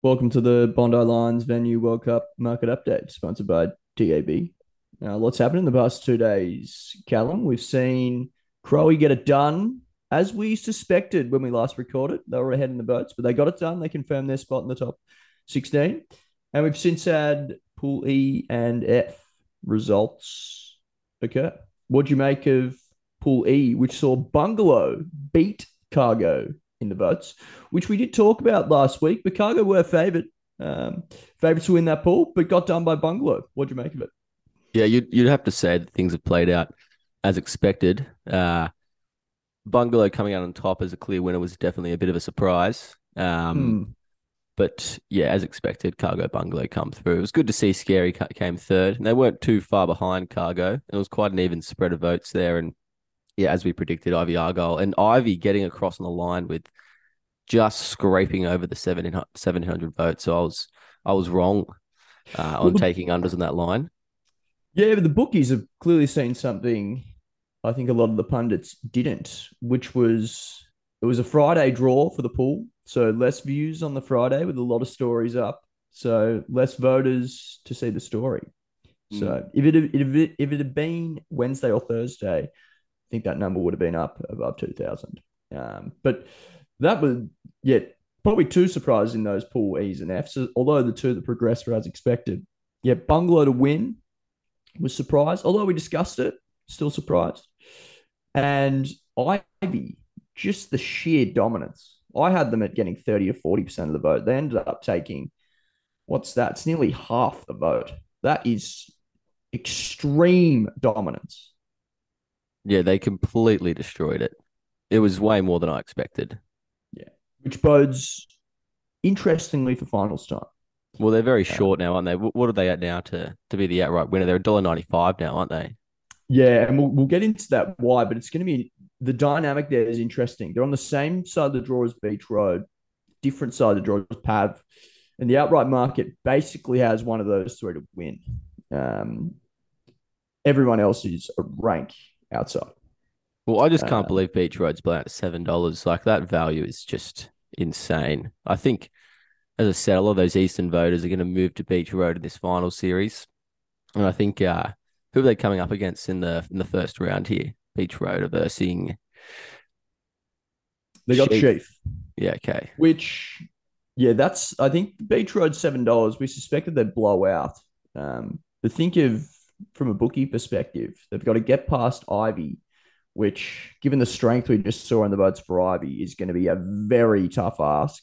Welcome to the Bondi Lines Venue World Cup Market Update, sponsored by TAB. Now, lots happened in the past two days, Callum. We've seen Crowe get it done as we suspected when we last recorded. They were ahead in the boats, but they got it done. They confirmed their spot in the top 16. And we've since had Pool E and F results occur. What do you make of Pool E, which saw Bungalow beat Cargo in the votes, which we did talk about last week. But Cargo were favourite, um, favourites to win that pool, but got done by Bungalow. What do you make of it? Yeah, you'd you'd have to say that things have played out as expected. Uh, Bungalow coming out on top as a clear winner was definitely a bit of a surprise. Um, hmm. But yeah, as expected, Cargo Bungalow come through. It was good to see Scary came third, and they weren't too far behind Cargo. It was quite an even spread of votes there, and yeah, as we predicted, Ivy Argyle and Ivy getting across on the line with just scraping over the 700 votes. So I was I was wrong uh, on well, taking unders on that line. Yeah, but the bookies have clearly seen something I think a lot of the pundits didn't, which was it was a Friday draw for the pool. So less views on the Friday with a lot of stories up. So less voters to see the story. Mm. So if it, if it if it had been Wednesday or Thursday, think that number would have been up above 2,000. Um, but that was, yeah, probably two surprises in those pool E's and F's, although the two that progressed were as expected. Yeah, Bungalow to win was surprised, although we discussed it, still surprised. And Ivy, just the sheer dominance. I had them at getting 30 or 40% of the vote. They ended up taking, what's that? It's nearly half the vote. That is extreme dominance. Yeah, they completely destroyed it. It was way more than I expected. Yeah, which bodes interestingly for finals time. Well, they're very short now, aren't they? What are they at now to to be the outright winner? They're $1.95 now, aren't they? Yeah, and we'll, we'll get into that why, but it's going to be the dynamic there is interesting. They're on the same side of the draw as Beach Road, different side of the draw as Pav, and the outright market basically has one of those three to win. Um, everyone else is a rank outside. Well, I just can't uh, believe Beach Road's out seven dollars. Like that value is just insane. I think, as I said, a lot of those Eastern voters are going to move to Beach Road in this final series, and I think uh, who are they coming up against in the in the first round here? Beach Road are versing. They got Sheaf. Sheaf. Yeah. Okay. Which, yeah, that's I think Beach Road seven dollars. We suspected they'd blow out. Um, but think of from a bookie perspective, they've got to get past Ivy, which, given the strength we just saw in the votes for Ivy, is going to be a very tough ask.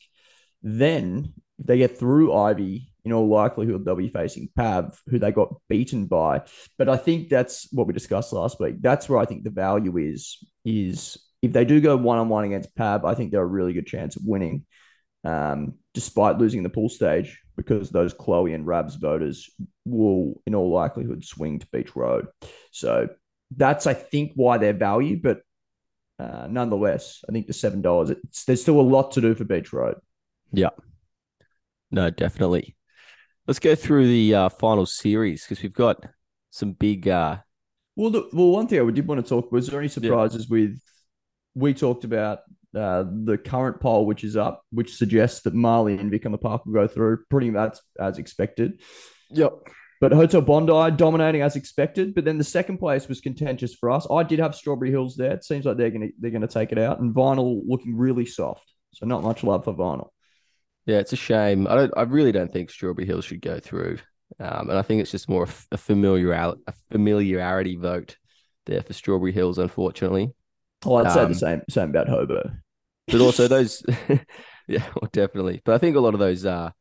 Then, if they get through Ivy, in all likelihood, they'll be facing Pav, who they got beaten by. But I think that's what we discussed last week. That's where I think the value is. Is if they do go one on one against Pav, I think they're a really good chance of winning, um, despite losing the pool stage because those Chloe and Rabs voters will, in all likelihood, swing to Beach Road. So that's, I think, why they're value. But uh, nonetheless, I think the seven dollars. There's still a lot to do for Beach Road. Yeah. No, definitely. Let's go through the uh, final series because we've got some big. Uh... Well, the, well, one thing I did want to talk was there any surprises yeah. with? We talked about uh, the current poll, which is up, which suggests that Marley and Vic on the Park will go through pretty much as expected. Yep. But Hotel Bondi dominating as expected. But then the second place was contentious for us. I did have Strawberry Hills there. It seems like they're gonna they're gonna take it out, and Vinyl looking really soft. So not much love for Vinyl. Yeah, it's a shame. I don't. I really don't think Strawberry Hills should go through, um, and I think it's just more a familiar a familiarity vote there for Strawberry Hills. Unfortunately. Oh, I'd um, say the um, same same about Hobo but also those, yeah, well, definitely. But I think a lot of those, uh,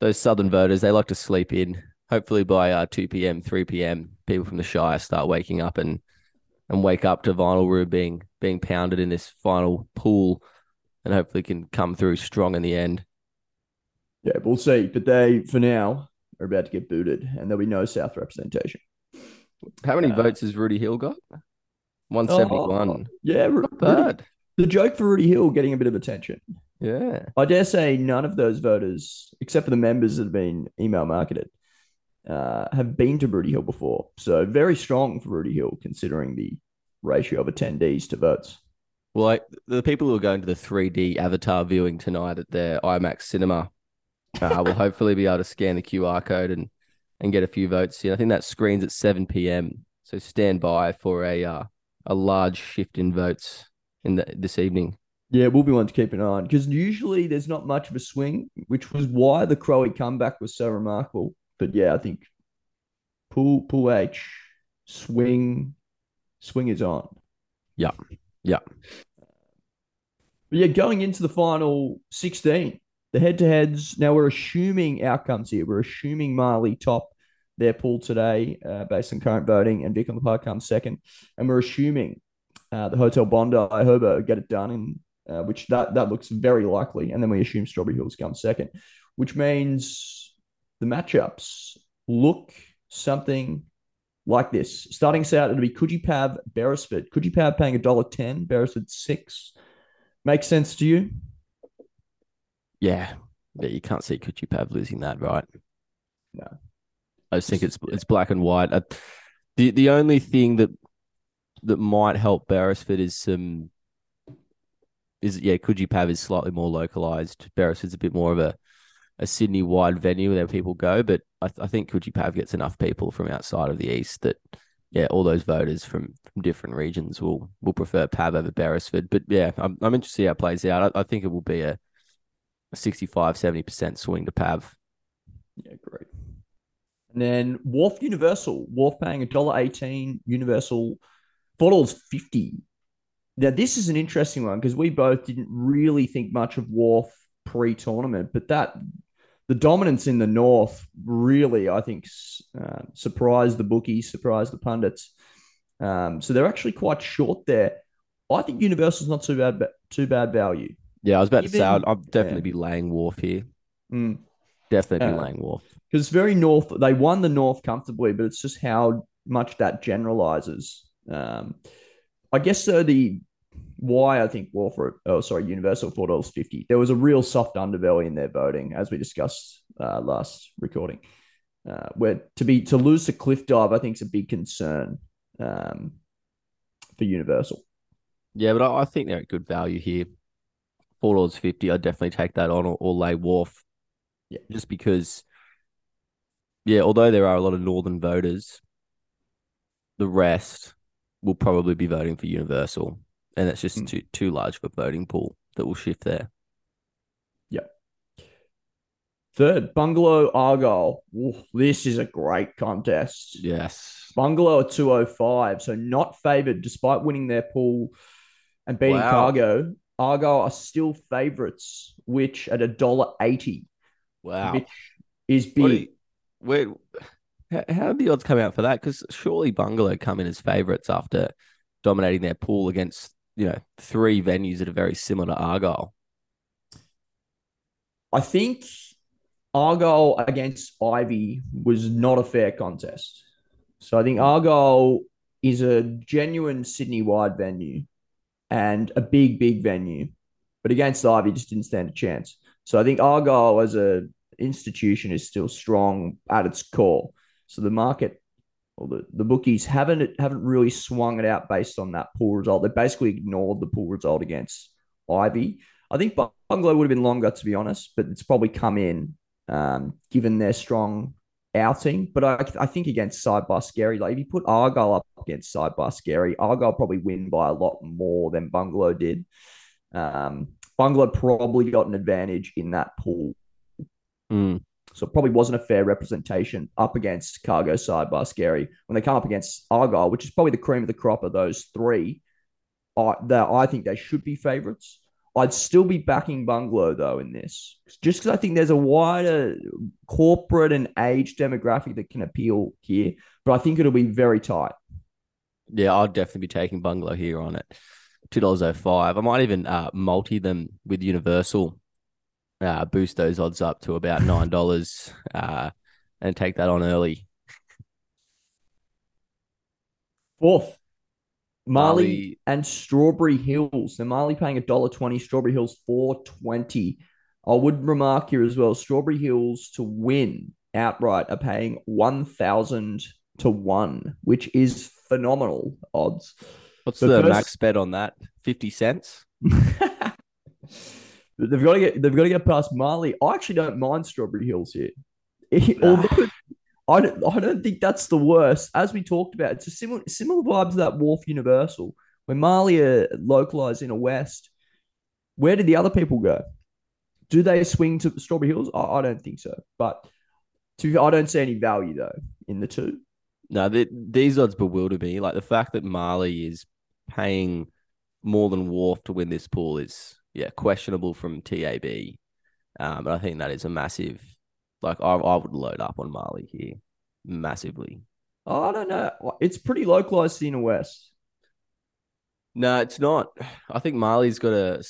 those southern voters, they like to sleep in. Hopefully by uh, two p.m., three p.m., people from the Shire start waking up and and wake up to Vinyl Roo being being pounded in this final pool, and hopefully can come through strong in the end. Yeah, we'll see. But they, for now, are about to get booted, and there'll be no South representation. How many uh, votes has Rooty Hill got? One seventy one. Oh, yeah, not bad the joke for Rooty Hill getting a bit of attention. Yeah. I dare say none of those voters, except for the members that have been email marketed, uh, have been to Rooty Hill before. So very strong for Rooty Hill considering the ratio of attendees to votes. Well, like the people who are going to the 3D avatar viewing tonight at their IMAX cinema, uh, we'll hopefully be able to scan the QR code and and get a few votes in. I think that screens at 7 p.m. So stand by for a uh, a large shift in votes in the, this evening. Yeah, we'll be one to keep an eye on because usually there's not much of a swing, which was why the Crowy comeback was so remarkable. But yeah, I think pool pool H swing swing is on. Yeah, yeah. But yeah, going into the final 16, the head to heads. Now we're assuming outcomes here. We're assuming Marley top their pool today uh, based on current voting, and Vic on the Park comes second. And we're assuming uh, the Hotel Bondi Hobo get it done, in, uh, which that, that looks very likely. And then we assume Strawberry Hills comes second, which means the matchups look something like this. Starting us out, it'll be Coogee Pav, Beresford. Coogee Pav paying $1.10, Beresford 6 Makes sense to you? Yeah. Yeah, you can't see Coogee Pav losing that, right? No. I just think it's it's black and white. Uh, the the only thing that that might help Beresford is some is yeah, Coogee Pav is slightly more localized. Beresford's a bit more of a a Sydney wide venue where people go, but I, th- I think Coogee Pav gets enough people from outside of the east that yeah, all those voters from, from different regions will will prefer Pav over Beresford. But yeah, I'm I'm interested to see how it plays out. I, I think it will be a, a 65 70% swing to Pav. Yeah, great. And then Wharf Universal, Wharf paying a dollar eighteen, Universal dollars fifty. Now this is an interesting one because we both didn't really think much of Wharf pre-tournament, but that the dominance in the north really, I think, uh, surprised the bookies, surprised the pundits. Um, so they're actually quite short there. I think Universal's not too bad, too bad value. Yeah, I was about Even, to say I'd, I'd definitely yeah. be laying Wharf here. Mm. Definitely uh, laying Wharf because it's very north. They won the north comfortably, but it's just how much that generalizes. Um, I guess so. The why I think Warford, oh sorry, Universal four dollars fifty. There was a real soft underbelly in their voting, as we discussed uh, last recording. Uh, where to be to lose to cliff dive, I think is a big concern um, for Universal. Yeah, but I, I think they're at good value here. Four dollars fifty. I'd definitely take that on or, or lay Wharf. Yeah, just because yeah, although there are a lot of northern voters, the rest will probably be voting for Universal, and that's just mm. too too large of a voting pool that will shift there. Yep. Third, Bungalow Argyle. Ooh, this is a great contest. Yes. Bungalow at 205, so not favored despite winning their pool and beating wow. Cargo. Argyle are still favorites, which at a dollar eighty. Wow. Which is big wait, how did the odds come out for that? Because surely Bungalow come in as favourites after dominating their pool against you know three venues that are very similar to Argyle. I think Argyle against Ivy was not a fair contest. So I think Argyle is a genuine Sydney wide venue and a big, big venue. But against Ivy, just didn't stand a chance. So I think Argyle as a institution is still strong at its core. So the market or the, the bookies haven't haven't really swung it out based on that pool result. They basically ignored the pool result against Ivy. I think Bungalow would have been longer to be honest, but it's probably come in um, given their strong outing. But I, I think against Side by Scary, like if you put Argyle up against Side by Scary, Argyle probably win by a lot more than Bungalow did. Um, Bungalow probably got an advantage in that pool Mm. So it probably wasn't a fair representation up against Cargo Side by Scary. When they come up against Argyle, which is probably the cream of the crop of those three, I, that I think they should be favourites. I'd still be backing Bungalow though in this, just because I think there's a wider corporate and age demographic that can appeal here. But I think it'll be very tight. Yeah, I'll definitely be taking Bungalow here on it. Two dollars oh five. I might even uh, multi them with Universal uh, boost those odds up to about nine dollars uh, and take that on early. Fourth, Marley, Marley, and Strawberry Hills. Now Marley paying a dollar twenty, Strawberry Hills four twenty. I would remark here as well: Strawberry Hills to win outright are paying one thousand to one, which is phenomenal odds. What's the, the first... max bet on that? Fifty cents. they've got to get they've got to get past Marley. I actually don't mind Strawberry Hills here. Although I don't, I don't think that's the worst. As we talked about, it's a similar similar vibe to that Wharf Universal when Marley are localized in a West. Where did the other people go? Do they swing to Strawberry Hills? I, I don't think so. But to, I don't see any value though in the two. No, the, these odds bewilder me. Like the fact that Marley is paying more than Wharf to win this pool is yeah questionable from TAB. Um, but I think that is a massive. Like I, I would load up on Marley here massively. Oh, I don't know. It's pretty localized in the West. No, it's not. I think Marley's got a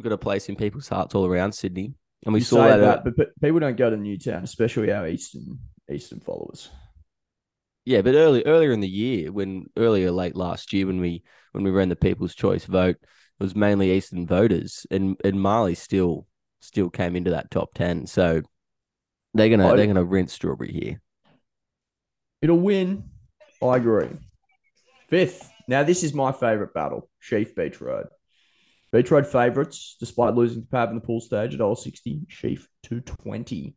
got a place in people's hearts all around Sydney, and we you saw that. that but people don't go to Newtown, especially our eastern eastern followers. Yeah, but early earlier in the year, when earlier late last year, when we when we ran the People's Choice vote, was mainly Eastern voters, and and Marley still still came into that top ten. So they're gonna I, they're gonna rinse Strawberry here. It'll win. I agree. Fifth. Now this is my favorite battle: Sheaf Beach Road. Beach Road favourites, despite losing to Pav in the pool stage at $1.60, Sheaf 220,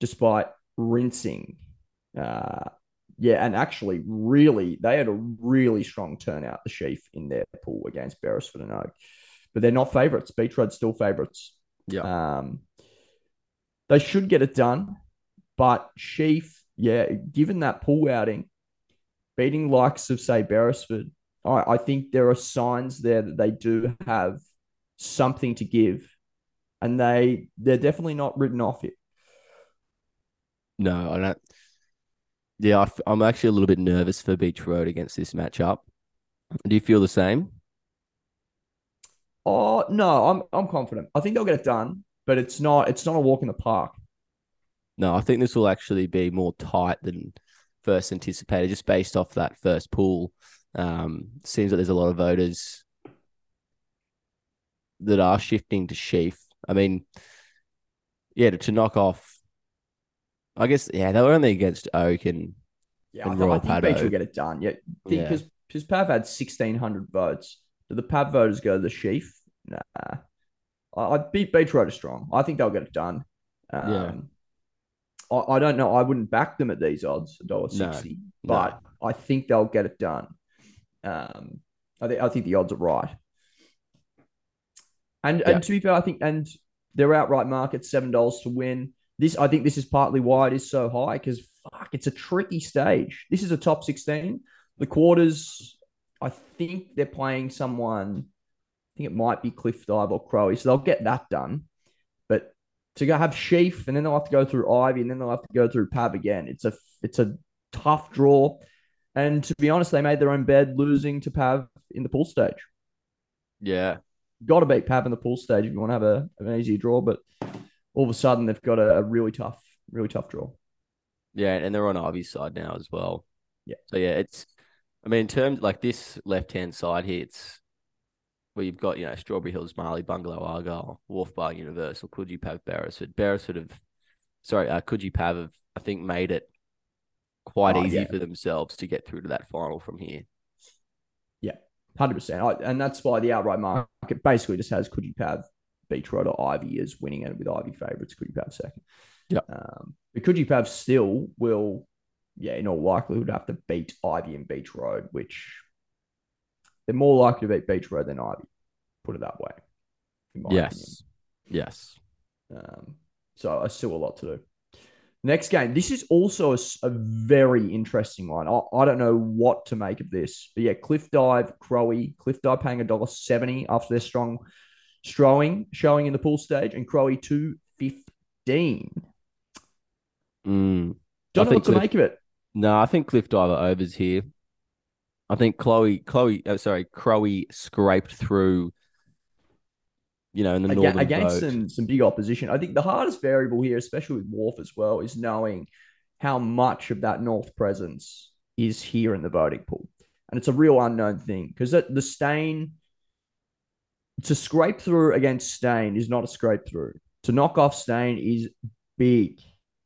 despite rinsing. Uh, yeah, and actually, really, they had a really strong turnout, the Sheaf, in their pool against Beresford and Oak. But they're not favourites. Beach Road still favourites. Yeah. Um, they should get it done, but Sheaf yeah, given that pool outing, beating likes of say Beresford, I, I think there are signs there that they do have something to give, and they they're definitely not written off it. No, I don't. Yeah, I, am actually a little bit nervous for Beach Road against this matchup. Do you feel the same? Oh no, I'm I'm confident. I think they'll get it done, but it's not it's not a walk in the park. No, I think this will actually be more tight than first anticipated, just based off that first pool. Um, seems like there's a lot of voters that are shifting to Sheaf. I mean, yeah, to, to knock off. I guess yeah, they were only against Oak and yeah, and I, Royal I think Beach will get it done. Yeah, because yeah. because Pav had sixteen hundred votes. Do the Pav voters go to the Sheaf? Nah, I, I beat Beach Road strong. I think they'll get it done. Um, yeah. I, I don't know. I wouldn't back them at these odds, $1.60, no, but no. I think they'll get it done. Um, I think I think the odds are right. And yeah. and to be fair, I think and they're outright market seven dollars to win. This I think this is partly why it is so high because fuck, it's a tricky stage. This is a top sixteen. The quarters, I think they're playing someone. I think it might be Cliff Dive or Crowy, so they'll get that done But to go have Sheaf, and then they'll have to go through Ivy, and then they'll have to go through Pav again. It's a it's a tough draw, and to be honest, they made their own bed losing to Pav in the pool stage. Yeah, got to beat Pav in the pool stage if you want to have a an easy draw, but all of a sudden they've got a, a really tough, really tough draw. Yeah, and they're on Ivy's side now as well. Yeah. So yeah, it's. I mean, in terms like this left hand side here, it's where you've got, you know, Strawberry Hills, Marley, Bungalow, Argyle, Wharf Bar, Universal, Coogee Pav, Beresford. Beresford have, sorry, uh, Coogee Pav have, I think, made it quite oh, easy yeah. for themselves to get through to that final from here. Yeah, 100%. and that's why the outright market basically just has Coogee Pav, Beach Road, or Ivy is winning it with Ivy favourites, Coogee Pav second. Yeah. Um, but Coogee Pav still will, yeah, in all likelihood, have to beat Ivy and Beach Road, which they're more likely to beat Beach Road than Ivy. Put it that way. yes. Opinion. Yes. Um, so I still a lot to do. Next game. This is also a, a very interesting one. I, I, don't know what to make of this, but yeah, Cliff Dive, Crowy, Cliff Dive paying a dollar seventy after their strong strowing showing in the pool stage, and Crowy two fifteen. Mm, don't know what to Cliff, make of it. No, I think Cliff Diver overs here. I think Chloe, Chloe, oh, sorry, Crowy scraped through. You know, in the northern against vote. some some big opposition. I think the hardest variable here, especially with Wharf as well, is knowing how much of that North presence is here in the voting pool, and it's a real unknown thing because the Steyne to scrape through against Steyne is not a scrape through. To knock off Steyne is big.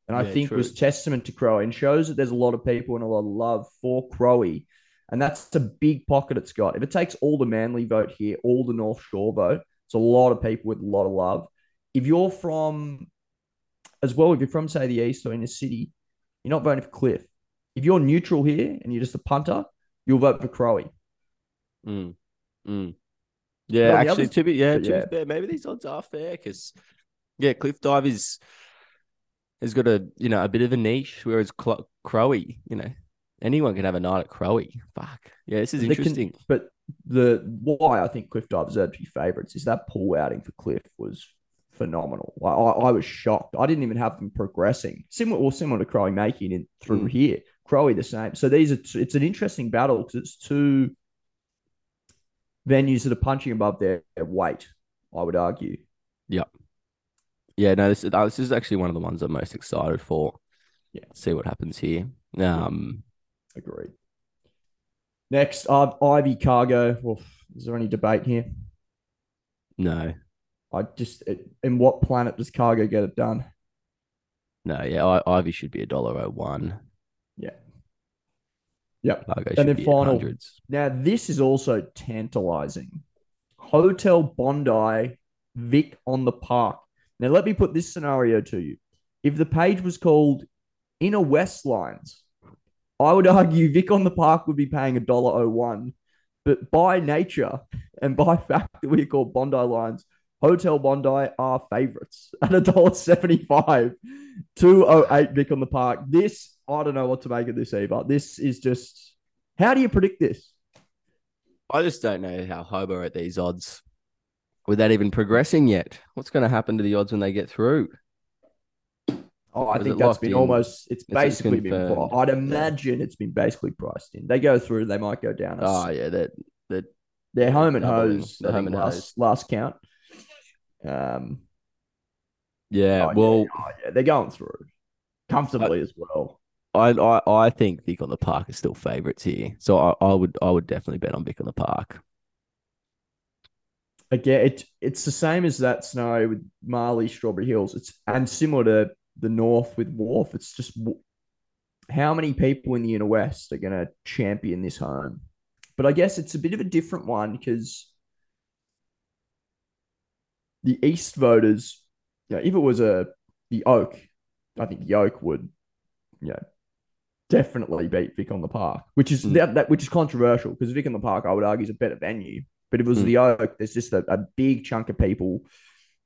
And yeah, I think true. was testament to Crowe and shows that there's a lot of people and a lot of love for Crowe. and that's a big pocket it's got. If it takes all the Manly vote here, all the North Shore vote, it's a lot of people with a lot of love. if you're from, as well, if you're from say the east or in the city, you're not voting for Cliff. If you're neutral here and you're just a punter, you'll vote for Crowe. Mm. Mm. Yeah, Well, actually, others- to be yeah, to yeah. be fair, maybe these odds are fair because yeah, Cliff Dive is has got a you know a bit of a niche, whereas Cl- Crowie, you know, anyone can have a night at Crowie. Fuck, yeah, this is They can- interesting. but the why I think Cliff Dive deserved to be favourites is that pull outing for Cliff was phenomenal. I, I, was shocked. I didn't even have them progressing. Similar or similar to Crowie making it through Mm. here. Crowie the same. So these are t- it's an interesting battle because it's two venues that are punching above their, weight. I would argue. Yeah, Yeah. no, this is uh, this is actually one of the ones I'm most excited for. Yeah. see what happens here. Um, Agreed. Next, uh, Ivy Cargo. Well, is there any debate here? no, I just it, in what planet does Cargo get it done? no, yeah, I, Ivy should be a dollar oh one. Yeah. Yep. Largo And then final- hundreds. Now, this is also tantalizing. Hotel Bondi, Vic on the Park. Now, let me put this scenario to you. If the page was called Inner West Lines, I would argue Vic on the Park would be paying $1.01. But by nature and by fact that we call Bondi Lines, Hotel Bondi are favorites at $1.75. 208 Vic on the Park. This, I don't know what to make of this either. This is just, how do you predict this? I just don't know how Hobo at these odds without even progressing yet. What's going to happen to the odds when they get through? Oh, I think that's been in? almost. It's It's basically been. I'd Yeah. imagine it's been basically priced in. They go through. They might go down. A, Oh yeah, that that they're home and hose. They're home and last hose. last count. Um. yeah. oh, yeah, well, oh, yeah, they're going through comfortably as well. I, I I think Vic on the Park is still favourites here, so I, I would I would definitely bet on Vic on the Park. Again, it it's the same as that scenario with Marley Strawberry Hills. It's and similar to the North with Wharf. It's just how many people in the inner west are going to champion this home. But I guess it's a bit of a different one because the East voters, you know, if it was a the Oak, I think the Oak would, you know, definitely beat Vic on the Park, which is Mm. that, that which is controversial because Vic on the Park, I would argue, is a better venue. But if it was Mm. the Oak, there's just a, a big chunk of people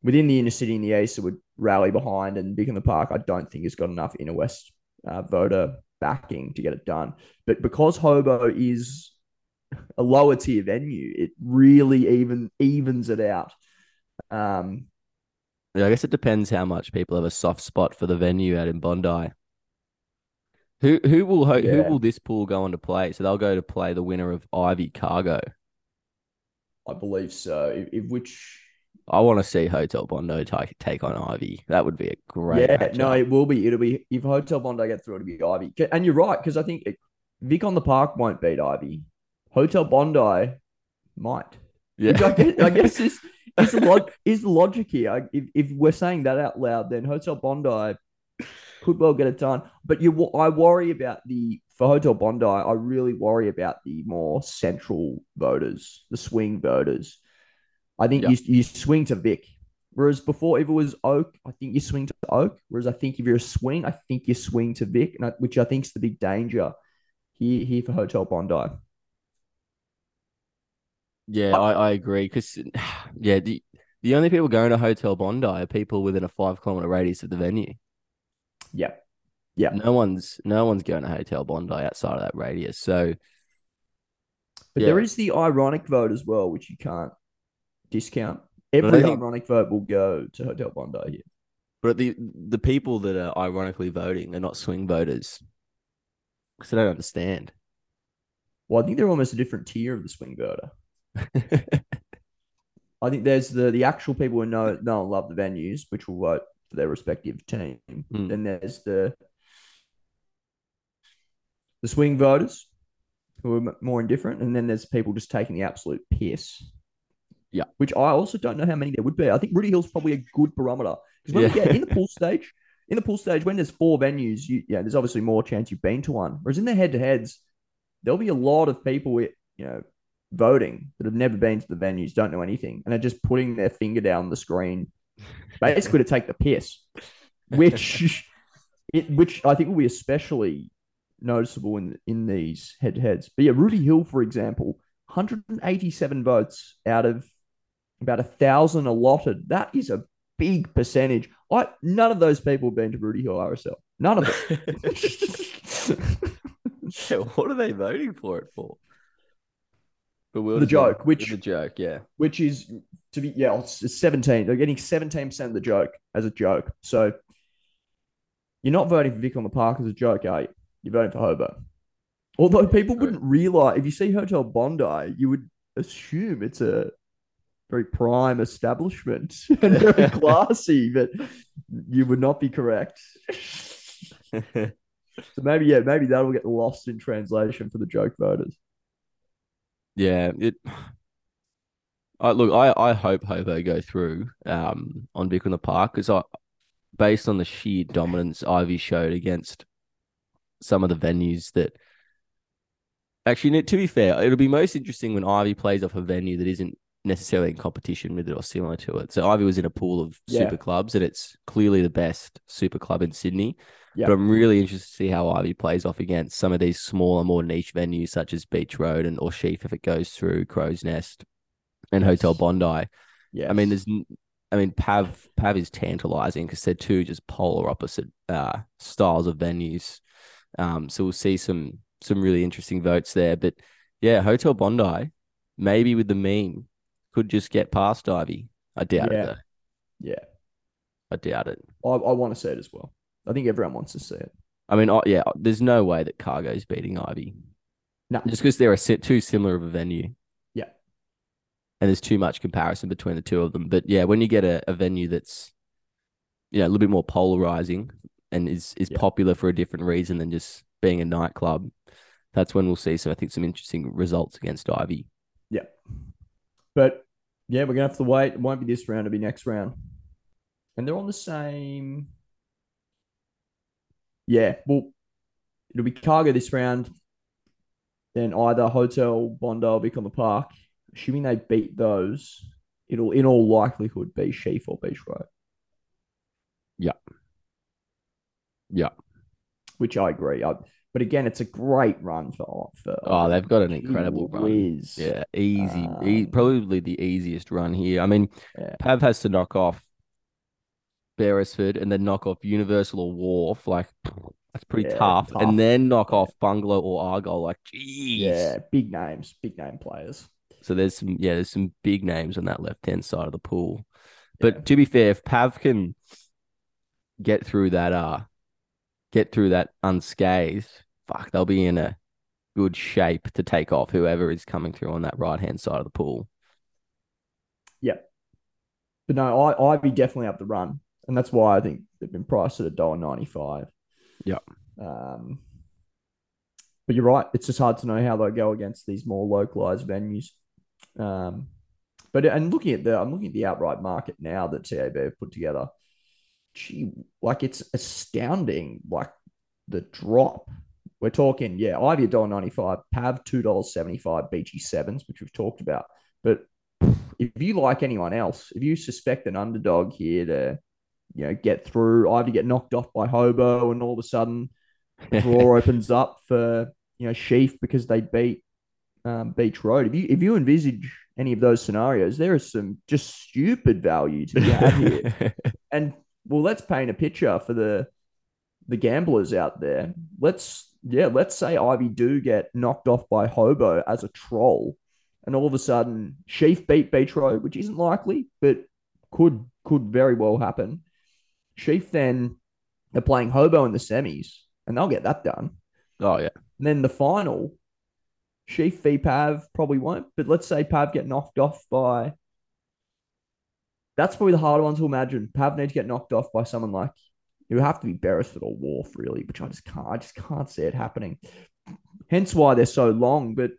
within the inner city in the east that would rally behind, and Vic in the Park, I don't think has got enough inner west uh, voter backing to get it done. But because Hobo is a lower tier venue, it really even evens it out. Um, Yeah, I guess it depends how much people have a soft spot for the venue out in Bondi. Who who will ho- who will this pool go on to play? So they'll go to play the winner of Ivy Cargo. I believe so. If, if which, I want to see Hotel Bondi take take on Ivy. That would be a great. yeah, matchup. no, it will be. It'll be if Hotel Bondi get through, it'll be Ivy. And you're right because I think it, Vic on the Park won't beat Ivy. Hotel Bondi might. Which I yeah. guess, I guess is is the log is logic here. I- If, if we're saying that out loud, then Hotel Bondi could well get it done. But you, I worry about the for Hotel Bondi. I really worry about the more central voters, the swing voters. I think Yeah. you you swing to Vic, whereas before if it was Oak, I think you swing to Oak. Whereas I think if you're a swing, I think you swing to Vic, and I, which I think is the big danger here here for Hotel Bondi. Yeah, I, I agree. Because yeah, the the only people going to Hotel Bondi are people within a five kilometer radius of the venue. Yeah, Yeah. No one's no one's going to Hotel Bondi outside of that radius. So But Yeah. there is the ironic vote as well, which you can't discount. Every think- ironic vote will go to Hotel Bondi here. But the the people that are ironically voting are not swing voters because they don't understand. Well, I think they're almost a different tier of the swing voter. I think there's the the actual people who know know and love the venues, which will vote for their respective team. Mm. Then there's the the swing voters who are more indifferent, and then there's people just taking the absolute piss. Yeah. which I also don't know how many there would be. I think Rooty Hill's probably a good barometer because when we Yeah. get in the pool stage, in the pool stage, when there's four venues, you yeah, there's obviously more chance you've been to one. Whereas in the head to heads, there'll be a lot of people you know voting that have never been to the venues, don't know anything, and are just putting their finger down the screen basically to take the piss, which it, which I think will be especially noticeable in in these head to heads. But yeah, Rooty Hill, for example, 187 votes out of about a thousand allotted. That is a big percentage. I none of those people have been to Rooty Hill RSL. None of them. yeah, what are they voting for it for? the joke, which the joke, yeah, which is to be yeah, it's seventeen. They're getting seventeen percent of the joke as a joke. So you're not voting for Vic on the Park as a joke, are you? You're voting for Hobo. Although people wouldn't realize if you see Hotel Bondi, you would assume it's a very prime establishment and very classy, but you would not be correct. so maybe yeah, maybe that'll get lost in translation for the joke voters. Yeah, it. I look, I, I hope Hobo go through um, on Vic on the Park because I, based on the sheer dominance Ivy showed against some of the venues that. Actually, to be fair, it'll be most interesting when Ivy plays off a venue that isn't necessarily in competition with it or similar to it. So Ivy was in a pool of yeah. super clubs, and it's clearly the best super club in Sydney. Yep. But I'm really interested to see how Ivy plays off against some of these smaller, more niche venues such as Beach Road and or Sheaf if it goes through Crow's Nest and. Hotel Bondi. Yeah, I mean, there's, I mean, Pav Pav is tantalizing because they're two just polar opposite uh, styles of venues. Um, so we'll see some some really interesting votes there. But yeah, Hotel Bondi, maybe with the meme, could just get past Ivy. I doubt yeah. it though. Yeah, I doubt it. I, I want to see it as well. I think everyone wants to see it. I mean, oh, yeah, there's no way that Cargo's beating Ivy. No, just because they're a set too similar of a venue. And there's too much comparison between the two of them. But yeah, when you get a, a venue that's you know a little bit more polarizing and is is yeah. popular for a different reason than just being a nightclub, that's when we'll see. So I think some interesting results against Ivy. Yeah, but yeah, we're gonna have to wait. It won't be this round; it'll be next round. And they're on the same yeah, well, it'll be cargo this round. Then either Hotel Bondi will become the park. Assuming they beat those, it'll in all likelihood be Sheaf or Beach Road. Yeah. Yeah. Which I agree. I, but again, it's a great run for. for oh, they've got an incredible whiz. run. Yeah, easy, um, e- probably the easiest run here. I mean, yeah. Pav has to knock off Beresford and then knock off Universal or Wharf, like that's pretty yeah, tough. tough. And then knock off Bungalow or Argyle, like geez. Yeah, big names, big name players. So there's some yeah, there's some big names on that left hand side of the pool. But yeah. to be fair, if Pav can get through that uh get through that unscathed, fuck, they'll be in a good shape to take off whoever is coming through on that right hand side of the pool. Yeah. But no, I I'd be definitely up the run and that's why I think they've been priced at a dollar ninety five. Yeah. Um, but you're right; it's just hard to know how they'll go against these more localized venues. Um, but and looking at the, I'm looking at the outright market now that TAB have put together. Gee, like it's astounding. Like the drop. We're talking, yeah, Ivy a dollar ninety five, Pav two dollars seventy five, Beachy sevens, which we've talked about. But if you like anyone else, if you suspect an underdog here to you know, get through, either get knocked off by Hobo and all of a sudden the draw opens up for, you know, Sheaf because they beat um, Beach Road. If you if you envisage any of those scenarios, there is some just stupid value to be had here. and well, let's paint a picture for the the gamblers out there. Let's yeah, let's say Ivy do get knocked off by Hobo as a troll, and all of a sudden Sheaf beat Beach Road, which isn't likely, but could could very well happen. Sheaf then are playing Hobo in the semis, and they'll get that done. Oh yeah. And then the final, Sheaf v Pav probably won't, but let's say Pav get knocked off by. That's probably the harder one to imagine. Pav need to get knocked off by someone like it would have to be Beresford or Wharf, really, which I just can't. I just can't see it happening. Hence why they're so long. But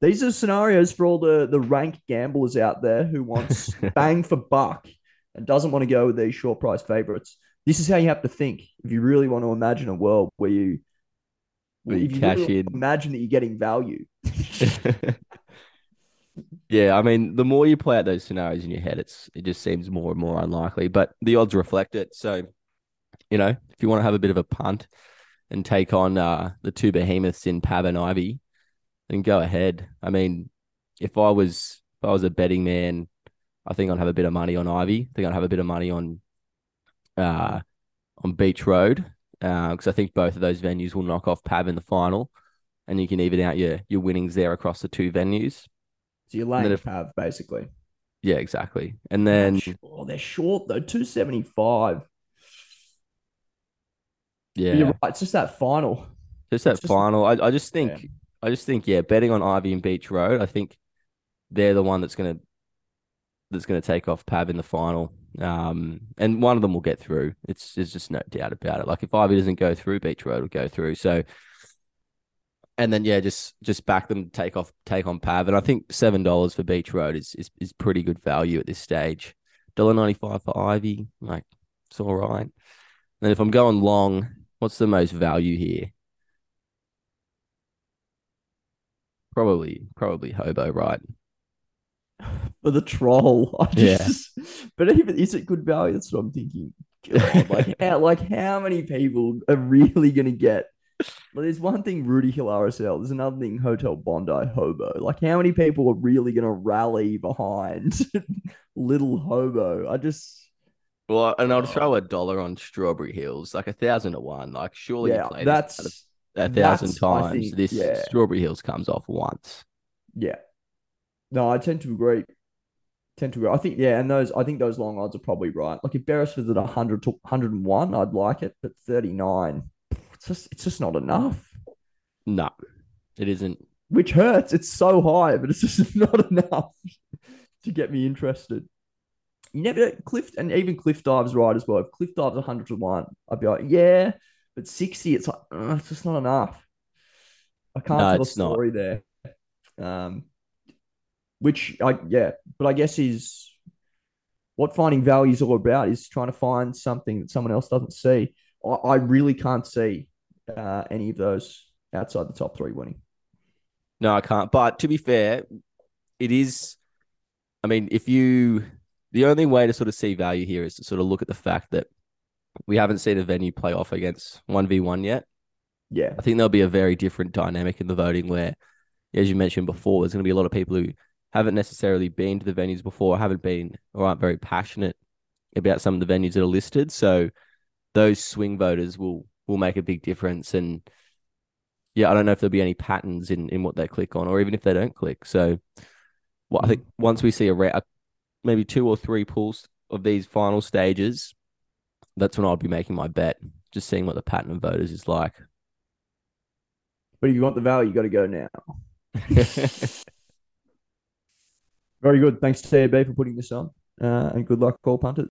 these are scenarios for all the the rank gamblers out there who wants bang for buck and doesn't want to go with these short price favorites. This is how you have to think if you really want to imagine a world where you, where you cash in. Imagine that you're getting value. Yeah, I mean, the more you play out those scenarios in your head, it's it just seems more and more unlikely. But the odds reflect it. So, you know, if you want to have a bit of a punt and take on uh, the two behemoths in Pav and Ivy, then go ahead. I mean, if I was if I was a betting man, I think I'd have a bit of money on Ivy. I think I'd have a bit of money on uh on Beach Road because uh, I think both of those venues will knock off Pav in the final, and you can even out your your winnings there across the two venues. So you're laying if, Pav basically. Yeah, exactly. And then oh, they're short though, two seventy five. Yeah, but you're right. It's just that final. Just that final. I, I just think, yeah. I just think, yeah, betting on Ivy and Beach Road. I think they're the one that's gonna that's gonna take off Pav in the final. Um, and one of them will get through. It's there's just no doubt about it. Like if Ivy doesn't go through, Beach Road will go through. So, and then yeah, just just back them take off, take on Pav. And I think seven dollars for Beach Road is is is pretty good value at this stage. Dollar ninety five for Ivy, like it's all right. And if I'm going long, what's the most value here? Probably, probably Hobo, right? for the troll. I just, yeah. But even is it good value? That's what I'm thinking. God, like, how, like how many people are really going to get? Well, there's one thing Rooty Hill RSL. There's another thing Hotel Bondi Hobo. Like how many people are really going to rally behind Little Hobo? I just. Well, and I'll throw a dollar on Strawberry Hills, like a thousand to one. Like surely yeah, that's a thousand times. Think, this yeah. Strawberry Hills comes off once. Yeah, no, I tend to agree. Tend to agree. I think yeah, and those I think those long odds are probably right. Like if Beresford's at hundred to hundred and one, I'd like it, but thirty nine, it's just it's just not enough. No, it isn't. Which hurts. It's so high, but it's just not enough to get me interested. You never Cliff and even Cliff Dive's right as well. If Cliff Dive's hundred to one, I'd be like, yeah, but sixty, it's like uh, it's just not enough. I can't no, tell a story not. there. Um, which I yeah, but I guess is what finding value is all about is trying to find something that someone else doesn't see. I, I really can't see uh, any of those outside the top three winning. No, I can't. But to be fair, it is. I mean, if you, the only way to sort of see value here is to sort of look at the fact that we haven't seen a venue play off against one v one yet. Yeah, I think there'll be a very different dynamic in the voting where, as you mentioned before, there's going to be a lot of people who haven't necessarily been to the venues before, haven't been or aren't very passionate about some of the venues that are listed. So those swing voters will will make a big difference. And yeah, I don't know if there'll be any patterns in in what they click on, or even if they don't click. So well, I think mm. once we see a, re- maybe two or three pulls of these final stages, that's when I'll be making my bet. Just seeing what the pattern of voters is like. But if you want the value, you got to go now. Very good. Thanks to TAB for putting this on. Uh, and good luck, all punters.